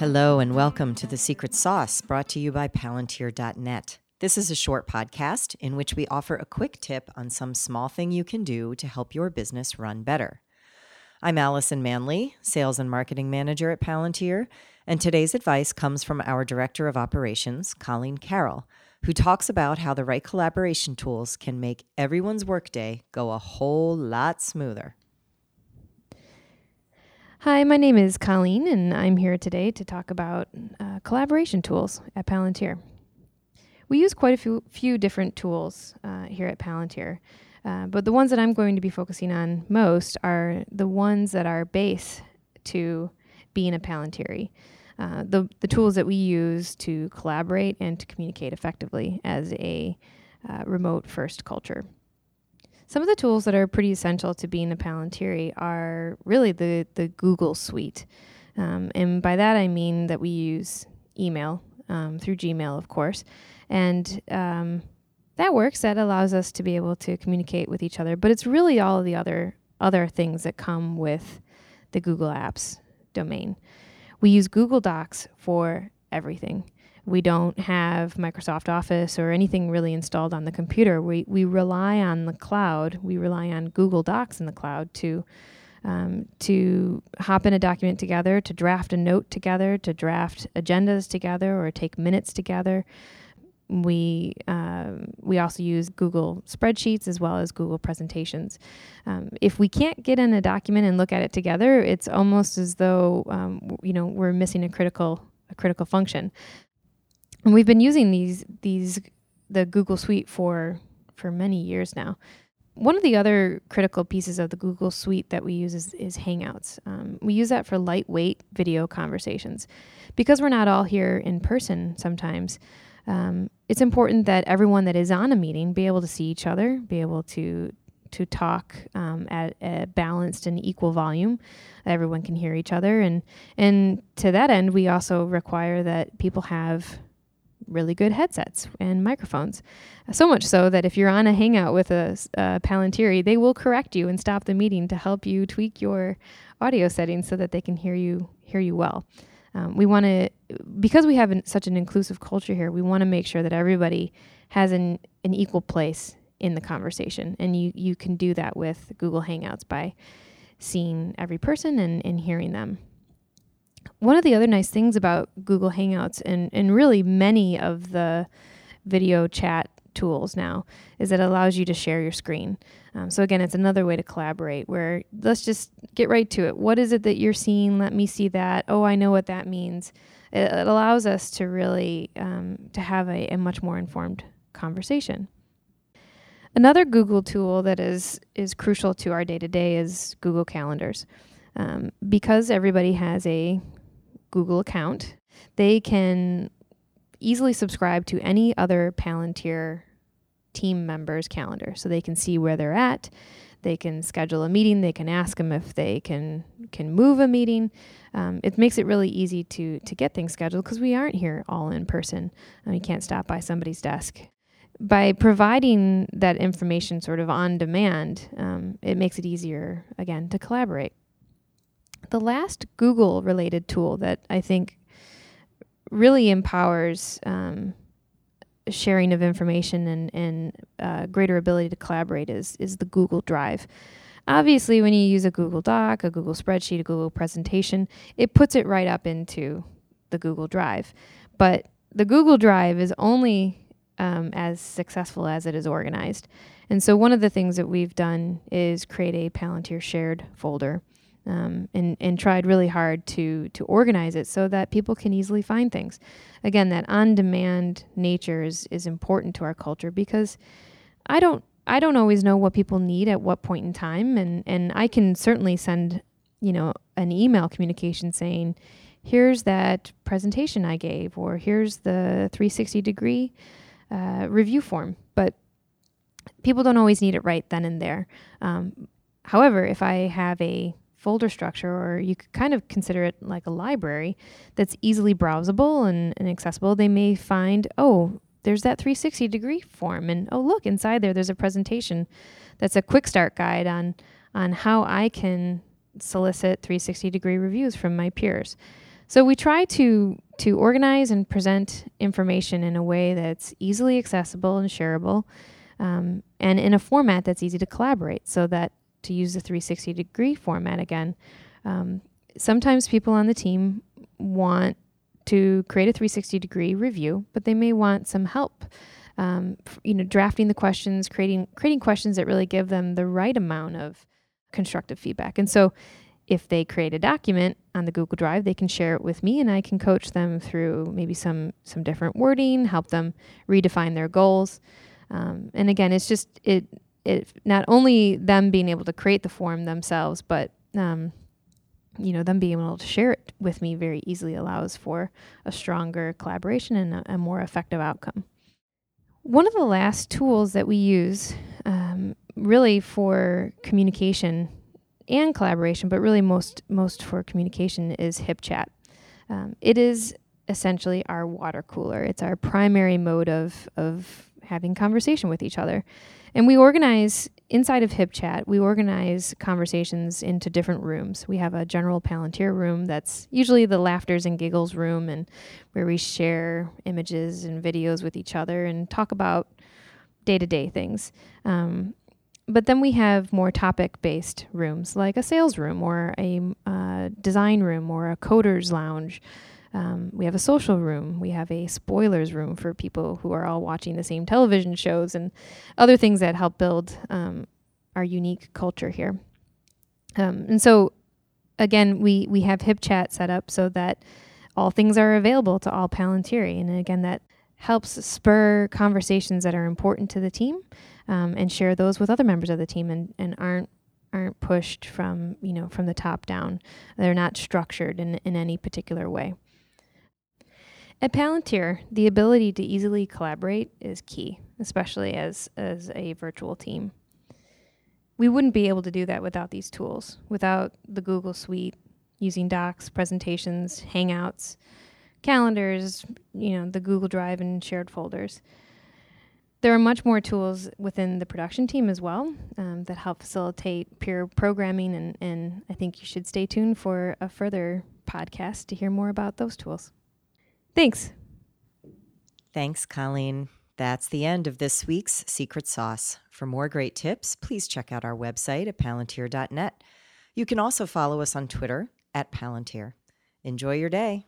Hello, and welcome to The Secret Sauce, brought to you by Palantir.net. This is a short podcast in which we offer a quick tip on some small thing you can do to help your business run better. I'm Allison Manley, Sales and Marketing Manager at Palantir, and today's advice comes from our Director of Operations, Colleen Carroll, who talks about how the right collaboration tools can make everyone's workday go a whole lot smoother. Hi, my name is Colleen, and I'm here today to talk about uh, collaboration tools at Palantir. We use quite a few, few different tools uh, here at Palantir, uh, but the ones that I'm going to be focusing on most are the ones that are base to being a Palantiri. Uh, the, the tools that we use to collaborate and to communicate effectively as a uh, remote first culture. Some of the tools that are pretty essential to being a Palantiri are really the, the Google Suite. Um, and by that I mean that we use email um, through Gmail, of course. And um, that works. That allows us to be able to communicate with each other. But it's really all the other other things that come with the Google Apps domain. We use Google Docs for everything we don't have Microsoft Office or anything really installed on the computer. We, we rely on the cloud. We rely on Google Docs in the cloud to um, to hop in a document together, to draft a note together, to draft agendas together, or take minutes together. We um, we also use Google spreadsheets as well as Google presentations. Um, if we can't get in a document and look at it together, it's almost as though um, you know we're missing a critical a critical function and we've been using these these the Google Suite for for many years now. One of the other critical pieces of the Google Suite that we use is, is Hangouts. Um, we use that for lightweight video conversations. Because we're not all here in person sometimes, um, it's important that everyone that is on a meeting be able to see each other, be able to to talk um, at a balanced and equal volume. Everyone can hear each other, and and to that end, we also require that people have really good headsets and microphones. So much so that if you're on a hangout with a, a Palantiri, they will correct you and stop the meeting to help you tweak your audio settings so that they can hear you hear you well. Um, we want to because we have an, such an inclusive culture here. We want to make sure that everybody has an an equal place in the conversation, and you you can do that with Google Hangouts by seeing every person and, and hearing them one of the other nice things about Google Hangouts and, and really many of the video chat tools now is that it allows you to share your screen. Um, so again, it's another way to collaborate where let's just get right to it. What is it that you're seeing? Let me see that. Oh, I know what that means. It, it allows us to really um, to have a, a much more informed conversation. Another Google tool that is is crucial to our day to day is Google Calendars. Um, because everybody has a Google account, they can easily subscribe to any other Palantir team member's calendar so they can see where they're at. They can schedule a meeting. They can ask them if they can can move a meeting. Um, it makes it really easy to to get things scheduled because we aren't here all in person. and you can't stop by somebody's desk. By providing that information sort of on demand, um, it makes it easier again to collaborate. The last Google related tool that I think really empowers um, sharing of information and, and uh, greater ability to collaborate is, is the Google Drive. Obviously, when you use a Google Doc, a Google spreadsheet, a Google presentation, it puts it right up into the Google Drive. But the Google Drive is only um, as successful as it is organized. And so, one of the things that we've done is create a Palantir shared folder um, and and tried really hard to to organize it so that people can easily find things. Again, that on demand nature is is important to our culture because I don't I don't always know what people need at what point in time, and and I can certainly send you know an email communication saying here's that presentation I gave or here's the 360 degree uh, review form, but people don't always need it right then and there. Um, however, if I have a folder structure, or you could kind of consider it like a library that's easily browsable and, and accessible, they may find, oh, there's that 360 degree form. And oh, look, inside there, there's a presentation that's a quick start guide on, on how I can solicit 360 degree reviews from my peers. So we try to to organize and present information in a way that's easily accessible and shareable, um, and in a format that's easy to collaborate. So that to use the 360 degree format again, um, sometimes people on the team want to create a 360 degree review, but they may want some help. Um, you know, drafting the questions, creating creating questions that really give them the right amount of constructive feedback. And so, if they create a document on the Google Drive, they can share it with me, and I can coach them through maybe some some different wording, help them redefine their goals. Um, and again, it's just it it not only them being able to create the form themselves, but um, you know, them being able to share it with me very easily allows for a stronger collaboration and a, a more effective outcome. One of the last tools that we use, um, really for communication and collaboration, but really most most for communication, is HipChat. Um, it is essentially our water cooler. It's our primary mode of of having conversation with each other. And we organize inside of HipChat, we organize conversations into different rooms. We have a general Palantir room that's usually the laughters and giggles room, and where we share images and videos with each other and talk about day to day things. Um, but then we have more topic based rooms like a sales room or a uh, design room or a coder's lounge. Um, we have a social room. We have a spoilers room for people who are all watching the same television shows and other things that help build um, our unique culture here. Um, and so, again, we we have HipChat set up so that all things are available to all Palantiri, and again, that helps spur conversations that are important to the team um, and share those with other members of the team and, and aren't aren't pushed from you know from the top down. They're not structured in in any particular way. At Palantir, the ability to easily collaborate is key, especially as, as a virtual team. We wouldn't be able to do that without these tools, without the Google Suite, using Docs, presentations, Hangouts, calendars, you know, the Google Drive and shared folders. There are much more tools within the production team as well um, that help facilitate peer programming, and, and I think you should stay tuned for a further podcast to hear more about those tools. Thanks. Thanks, Colleen. That's the end of this week's Secret Sauce. For more great tips, please check out our website at palantir.net. You can also follow us on Twitter at Palantir. Enjoy your day.